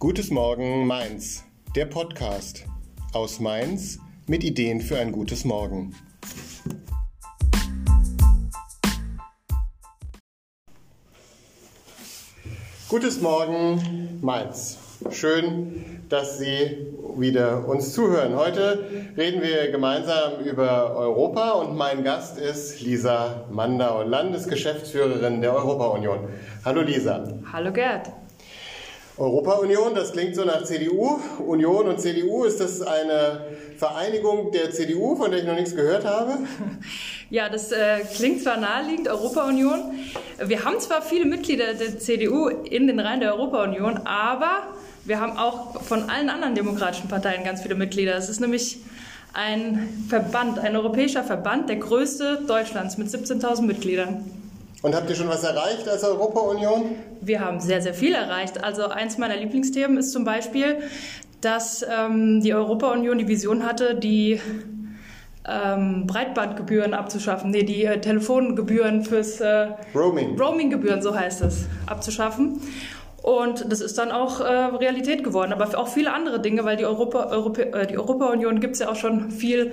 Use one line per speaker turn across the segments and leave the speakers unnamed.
Gutes Morgen Mainz, der Podcast aus Mainz mit Ideen für ein gutes Morgen. Gutes Morgen Mainz. Schön, dass Sie wieder uns zuhören. Heute reden wir gemeinsam über Europa und mein Gast ist Lisa Mandau, Landesgeschäftsführerin der Europa-Union. Hallo Lisa.
Hallo Gerd.
Europa-Union, das klingt so nach CDU. Union und CDU, ist das eine Vereinigung der CDU, von der ich noch nichts gehört habe?
Ja, das äh, klingt zwar naheliegend, Europa-Union. Wir haben zwar viele Mitglieder der CDU in den Reihen der Europa-Union, aber wir haben auch von allen anderen demokratischen Parteien ganz viele Mitglieder. Es ist nämlich ein Verband, ein europäischer Verband, der größte Deutschlands mit 17.000 Mitgliedern.
Und habt ihr schon was erreicht als Europa-Union?
Wir haben sehr, sehr viel erreicht. Also eins meiner Lieblingsthemen ist zum Beispiel, dass ähm, die Europa-Union die Vision hatte, die ähm, Breitbandgebühren abzuschaffen, nee, die äh, Telefongebühren fürs äh,
Roaming.
Roaminggebühren, so heißt es, abzuschaffen. Und das ist dann auch äh, Realität geworden, aber auch viele andere Dinge, weil die Europa, Europa, äh, die Europa-Union gibt es ja auch schon viel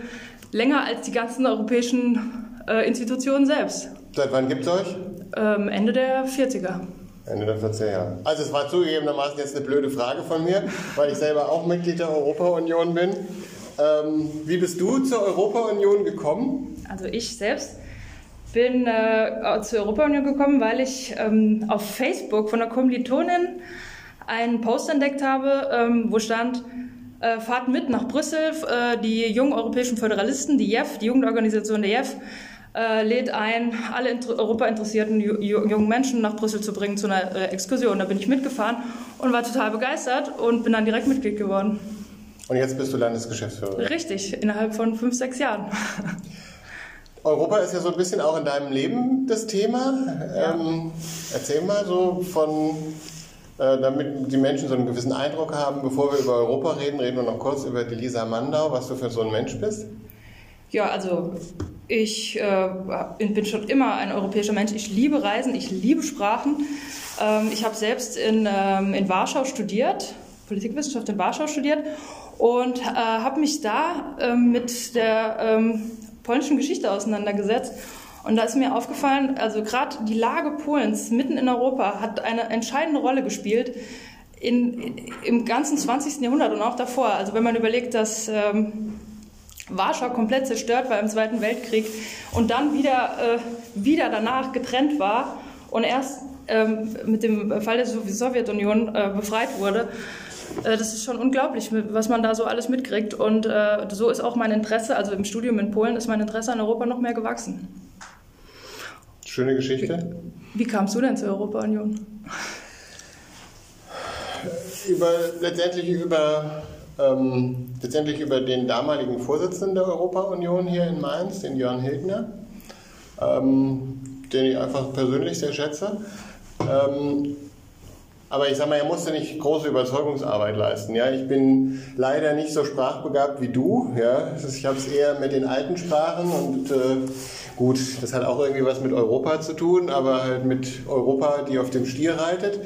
länger als die ganzen europäischen äh, Institutionen selbst.
Seit wann gibt es euch?
Ähm, Ende der 40er.
Ende der 40er Jahre. Also es war zugegebenermaßen jetzt eine blöde Frage von mir, weil ich selber auch Mitglied der Europa-Union bin. Ähm, wie bist du zur Europa-Union gekommen?
Also ich selbst bin äh, zur Europa-Union gekommen, weil ich ähm, auf Facebook von einer Kommilitonin einen Post entdeckt habe, ähm, wo stand, äh, fahrt mit nach Brüssel, äh, die jungen europäischen Föderalisten, die JEF, die Jugendorganisation der JEF, äh, lädt ein, alle inter Europa interessierten jungen Menschen nach Brüssel zu bringen zu einer äh, Exkursion. Da bin ich mitgefahren und war total begeistert und bin dann direkt Mitglied geworden.
Und jetzt bist du Landesgeschäftsführerin?
Richtig, innerhalb von fünf, sechs Jahren.
Europa ist ja so ein bisschen auch in deinem Leben das Thema. Ja. Ähm, erzähl mal so von, äh, damit die Menschen so einen gewissen Eindruck haben, bevor wir über Europa reden, reden wir noch kurz über die Lisa Mandau, was du für so ein Mensch bist.
Ja, also ich äh, bin schon immer ein europäischer Mensch. Ich liebe Reisen, ich liebe Sprachen. Ähm, ich habe selbst in, ähm, in Warschau studiert, Politikwissenschaft in Warschau studiert und äh, habe mich da ähm, mit der ähm, polnischen Geschichte auseinandergesetzt. Und da ist mir aufgefallen, also gerade die Lage Polens mitten in Europa hat eine entscheidende Rolle gespielt in, im ganzen 20. Jahrhundert und auch davor. Also wenn man überlegt, dass ähm, Warschau komplett zerstört war im Zweiten Weltkrieg und dann wieder, äh, wieder danach getrennt war und erst ähm, mit dem Fall der Sowjetunion äh, befreit wurde, äh, das ist schon unglaublich, was man da so alles mitkriegt. Und äh, so ist auch mein Interesse, also im Studium in Polen ist mein Interesse an Europa noch mehr gewachsen.
Schöne Geschichte.
Wie, wie kamst du denn zur Europa-Union?
Über, letztendlich über ähm, letztendlich über den damaligen Vorsitzenden der Europa-Union hier in Mainz, den Jörn Hildner, ähm, den ich einfach persönlich sehr schätze. Ähm, aber ich sage mal, er musste nicht große Überzeugungsarbeit leisten. Ja, ich bin leider nicht so sprachbegabt wie du. Ja, ich habe es eher mit den alten Sprachen und äh, gut, das hat auch irgendwie was mit Europa zu tun, aber halt mit Europa, die auf dem Stier reitet.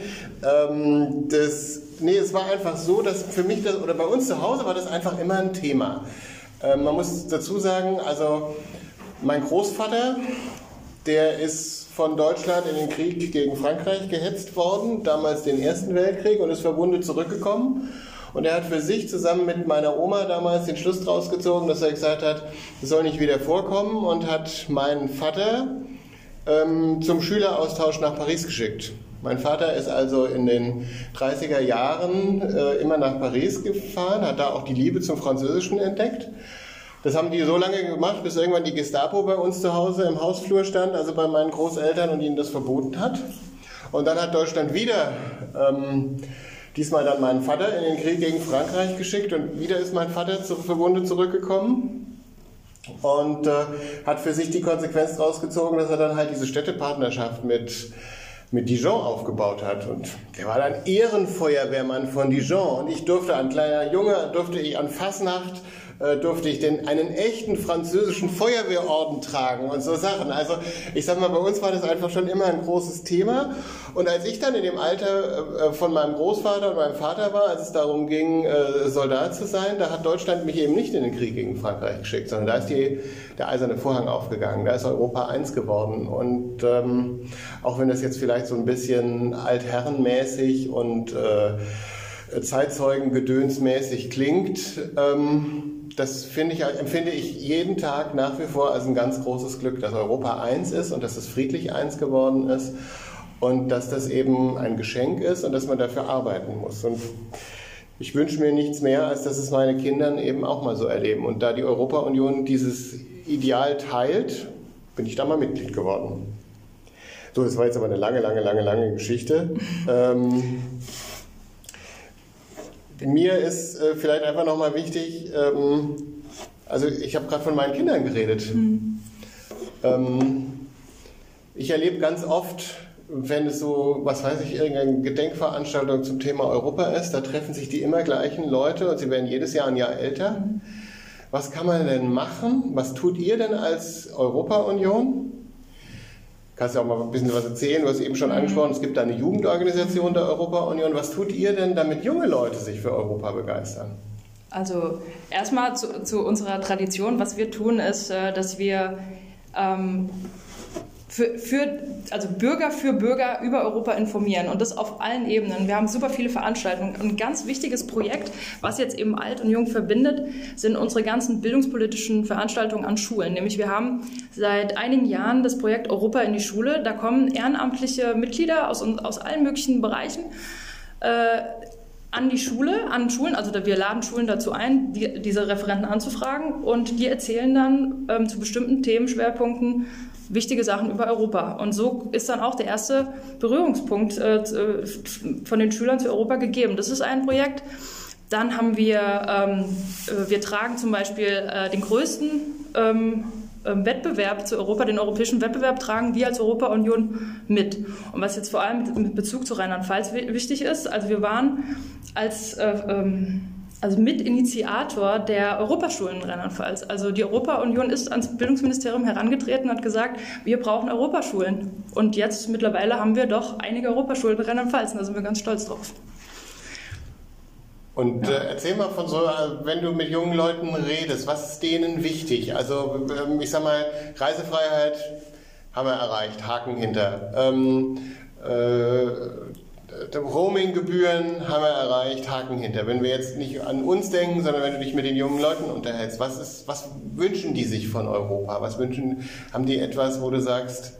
Ähm, das, nee, es war einfach so, dass für mich das, oder bei uns zu Hause war das einfach immer ein Thema. Ähm, man muss dazu sagen, also mein Großvater, der ist von Deutschland in den Krieg gegen Frankreich gehetzt worden, damals den Ersten Weltkrieg, und ist verwundet zurückgekommen. Und er hat für sich zusammen mit meiner Oma damals den Schluss draus gezogen, dass er gesagt hat, es soll nicht wieder vorkommen und hat meinen Vater ähm, zum Schüleraustausch nach Paris geschickt. Mein Vater ist also in den 30er Jahren äh, immer nach Paris gefahren, hat da auch die Liebe zum Französischen entdeckt das haben die so lange gemacht, bis irgendwann die Gestapo bei uns zu Hause im Hausflur stand, also bei meinen Großeltern und ihnen das verboten hat. Und dann hat Deutschland wieder, ähm, diesmal dann meinen Vater in den Krieg gegen Frankreich geschickt und wieder ist mein Vater zu, verwundet zurückgekommen und äh, hat für sich die Konsequenz rausgezogen, dass er dann halt diese Städtepartnerschaft mit mit Dijon aufgebaut hat. Und der war dann Ehrenfeuerwehrmann von Dijon. Und ich durfte, ein kleiner Junge, durfte ich an Fasnacht äh, durfte ich den, einen echten französischen Feuerwehrorden tragen und so Sachen. Also ich sag mal, bei uns war das einfach schon immer ein großes Thema. Und als ich dann in dem Alter äh, von meinem Großvater und meinem Vater war, als es darum ging, äh, Soldat zu sein, da hat Deutschland mich eben nicht in den Krieg gegen Frankreich geschickt, sondern da ist die, der eiserne Vorhang aufgegangen. Da ist Europa eins geworden. Und ähm, auch wenn das jetzt vielleicht so ein bisschen altherrenmäßig und äh, Zeitzeugen-gedönsmäßig klingt, ähm, das finde ich, empfinde ich jeden Tag nach wie vor als ein ganz großes Glück, dass Europa eins ist und dass es friedlich eins geworden ist und dass das eben ein Geschenk ist und dass man dafür arbeiten muss. Und ich wünsche mir nichts mehr, als dass es meine Kindern eben auch mal so erleben. Und da die Europa-Union dieses Ideal teilt, bin ich da mal Mitglied geworden. So, das war jetzt aber eine lange, lange, lange, lange Geschichte. Ähm, mir ist äh, vielleicht einfach nochmal wichtig, ähm, also ich habe gerade von meinen Kindern geredet. Mhm. Ähm, ich erlebe ganz oft, wenn es so, was weiß ich, irgendeine Gedenkveranstaltung zum Thema Europa ist, da treffen sich die immer gleichen Leute und sie werden jedes Jahr ein Jahr älter. Was kann man denn machen? Was tut ihr denn als Europa-Union? Kannst du auch mal ein bisschen was erzählen? Du hast eben schon angesprochen, es gibt da eine Jugendorganisation der Europa-Union. Was tut ihr denn, damit junge Leute sich für Europa begeistern?
Also erstmal zu, zu unserer Tradition. Was wir tun, ist, äh, dass wir ähm, für, für, also Bürger für Bürger über Europa informieren und das auf allen Ebenen. Wir haben super viele Veranstaltungen. Ein ganz wichtiges Projekt, was jetzt eben alt und jung verbindet, sind unsere ganzen bildungspolitischen Veranstaltungen an Schulen. Nämlich wir haben seit einigen Jahren das Projekt Europa in die Schule. Da kommen ehrenamtliche Mitglieder aus, aus allen möglichen Bereichen. Äh, an die Schule, an Schulen, also wir laden Schulen dazu ein, die, diese Referenten anzufragen und die erzählen dann ähm, zu bestimmten Themenschwerpunkten wichtige Sachen über Europa. Und so ist dann auch der erste Berührungspunkt äh, von den Schülern zu Europa gegeben. Das ist ein Projekt. Dann haben wir, ähm, äh, wir tragen zum Beispiel äh, den größten ähm, ähm, Wettbewerb zu Europa, den europäischen Wettbewerb tragen wir als Europa-Union mit. Und was jetzt vor allem mit Bezug zu Rheinland-Pfalz wichtig ist, also wir waren als äh, ähm, also Mitinitiator der Europaschulen in Rheinland-Pfalz. Also die Europa-Union ist ans Bildungsministerium herangetreten und hat gesagt, wir brauchen Europaschulen. Und jetzt mittlerweile haben wir doch einige Europaschulen in Rheinland-Pfalz. Da sind wir ganz stolz drauf.
Und äh, erzähl mal von so, äh, wenn du mit jungen Leuten redest, was ist denen wichtig? Also ähm, ich sag mal, Reisefreiheit haben wir erreicht, Haken hinter. Ähm, äh, Roaming-Gebühren haben wir erreicht, Haken hinter. Wenn wir jetzt nicht an uns denken, sondern wenn du dich mit den jungen Leuten unterhältst, was, ist, was wünschen die sich von Europa? Was wünschen, haben die etwas, wo du sagst,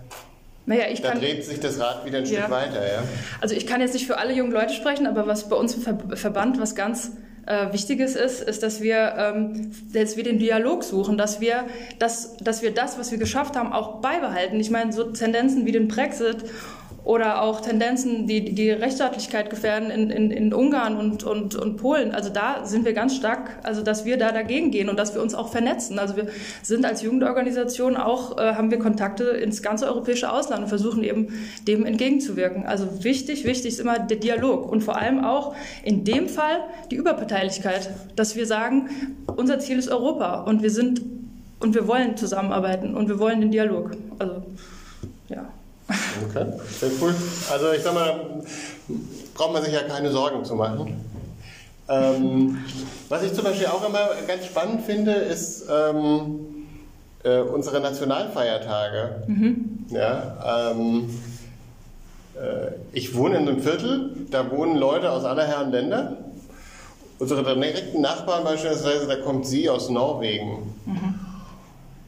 naja, ich da kann, dreht sich das Rad wieder ein ja. Stück weiter, ja?
Also ich kann jetzt nicht für alle jungen Leute sprechen, aber was bei uns im Verband was ganz äh, Wichtiges ist, ist, dass wir, ähm, dass wir den Dialog suchen, dass wir, dass, dass wir das, was wir geschafft haben, auch beibehalten. Ich meine, so Tendenzen wie den Brexit oder auch Tendenzen, die die Rechtsstaatlichkeit gefährden in, in, in Ungarn und, und, und Polen. Also da sind wir ganz stark, also dass wir da dagegen gehen und dass wir uns auch vernetzen. Also wir sind als Jugendorganisation auch, äh, haben wir Kontakte ins ganze europäische Ausland und versuchen eben dem entgegenzuwirken. Also wichtig, wichtig ist immer der Dialog und vor allem auch in dem Fall die Überparteilichkeit, dass wir sagen, unser Ziel ist Europa und wir sind und wir wollen zusammenarbeiten und wir wollen den Dialog. Also ja.
Okay, sehr cool. Also ich sag mal, braucht man sich ja keine Sorgen zu machen. Ähm, was ich zum Beispiel auch immer ganz spannend finde, ist ähm, äh, unsere Nationalfeiertage. Mhm. Ja, ähm, äh, ich wohne in einem Viertel, da wohnen Leute aus aller Herren Länder. Unsere direkten Nachbarn beispielsweise, da kommt sie aus Norwegen. Mhm.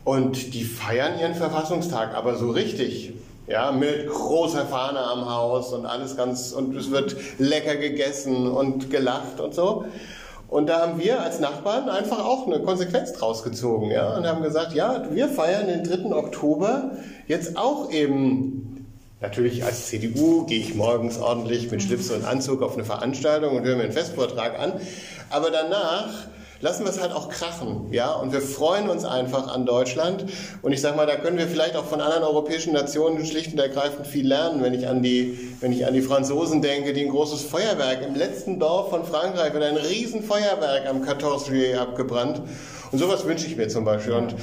Und die feiern ihren Verfassungstag, aber so richtig ja, mit großer Fahne am Haus und alles ganz, und es wird lecker gegessen und gelacht und so. Und da haben wir als Nachbarn einfach auch eine Konsequenz draus gezogen, ja, und haben gesagt, ja, wir feiern den 3. Oktober jetzt auch eben, natürlich als CDU gehe ich morgens ordentlich mit Schlips und Anzug auf eine Veranstaltung und höre mir einen Festvortrag an, aber danach lassen wir es halt auch krachen, ja, und wir freuen uns einfach an Deutschland. Und ich sage mal, da können wir vielleicht auch von anderen europäischen Nationen schlicht und ergreifend viel lernen, wenn ich an die, wenn ich an die Franzosen denke, die ein großes Feuerwerk im letzten Dorf von Frankreich wird ein Riesenfeuerwerk am 14 Juillet abgebrannt. Und sowas wünsche ich mir zum Beispiel. Und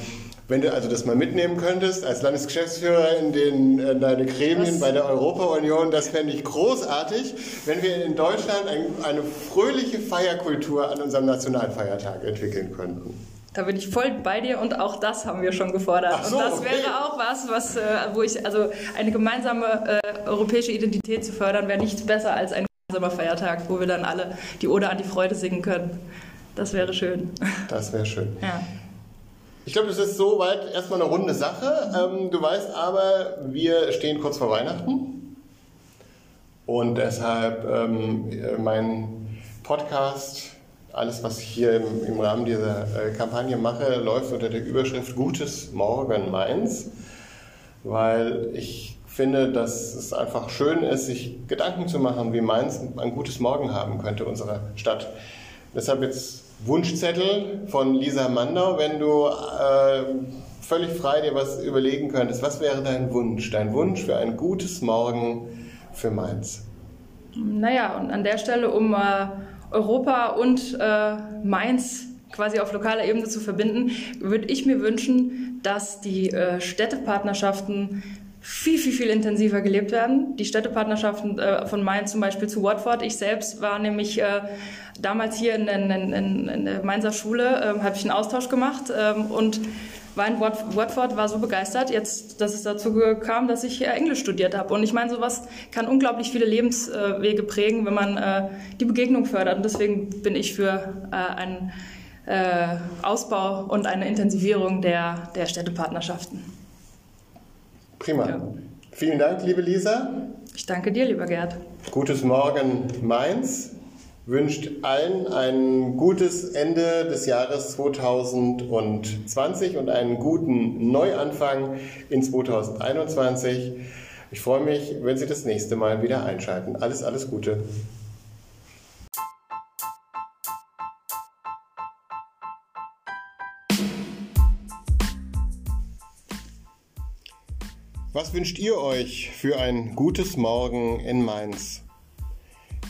wenn du also das mal mitnehmen könntest als Landesgeschäftsführer in, den, in deine Gremien das bei der Europa-Union, das fände ich großartig, wenn wir in Deutschland ein, eine fröhliche Feierkultur an unserem Nationalfeiertag entwickeln könnten.
Da bin ich voll bei dir und auch das haben wir schon gefordert. So, und das okay. wäre auch was, was äh, wo ich, also eine gemeinsame äh, europäische Identität zu fördern, wäre nichts besser als ein gemeinsamer Feiertag, wo wir dann alle die Ode an die Freude singen können. Das wäre schön.
Das wäre schön. Ja. Ich glaube, das ist soweit erstmal eine runde Sache. Ähm, du weißt aber, wir stehen kurz vor Weihnachten. Und deshalb ähm, mein Podcast, alles, was ich hier im, im Rahmen dieser äh, Kampagne mache, läuft unter der Überschrift Gutes Morgen Mainz. Weil ich finde, dass es einfach schön ist, sich Gedanken zu machen, wie Mainz ein gutes Morgen haben könnte, unsere Stadt. Deshalb jetzt Wunschzettel von Lisa Mandau, wenn du äh, völlig frei dir was überlegen könntest. Was wäre dein Wunsch? Dein Wunsch für ein gutes Morgen für Mainz?
Naja, und an der Stelle, um äh, Europa und äh, Mainz quasi auf lokaler Ebene zu verbinden, würde ich mir wünschen, dass die äh, Städtepartnerschaften viel, viel, viel intensiver gelebt werden. Die Städtepartnerschaften äh, von Mainz zum Beispiel zu Watford. Ich selbst war nämlich äh, damals hier in, in, in, in der Mainzer Schule, äh, habe ich einen Austausch gemacht ähm, und war in Watford, war so begeistert, jetzt, dass es dazu kam, dass ich Englisch studiert habe. Und ich meine, sowas kann unglaublich viele Lebenswege prägen, wenn man äh, die Begegnung fördert. Und deswegen bin ich für äh, einen äh, Ausbau und eine Intensivierung der, der Städtepartnerschaften.
Prima. Ja. Vielen Dank, liebe Lisa.
Ich danke dir, lieber Gerd.
Gutes Morgen, Mainz. Wünscht allen ein gutes Ende des Jahres 2020 und einen guten Neuanfang in 2021. Ich freue mich, wenn Sie das nächste Mal wieder einschalten. Alles, alles Gute. Was wünscht ihr euch für ein gutes Morgen in Mainz?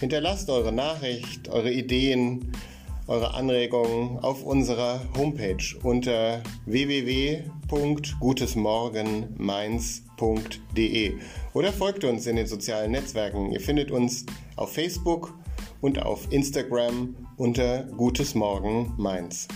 Hinterlasst eure Nachricht, eure Ideen, eure Anregungen auf unserer Homepage unter www.gutesmorgenmainz.de oder folgt uns in den sozialen Netzwerken. Ihr findet uns auf Facebook und auf Instagram unter Gutes Morgen Mainz.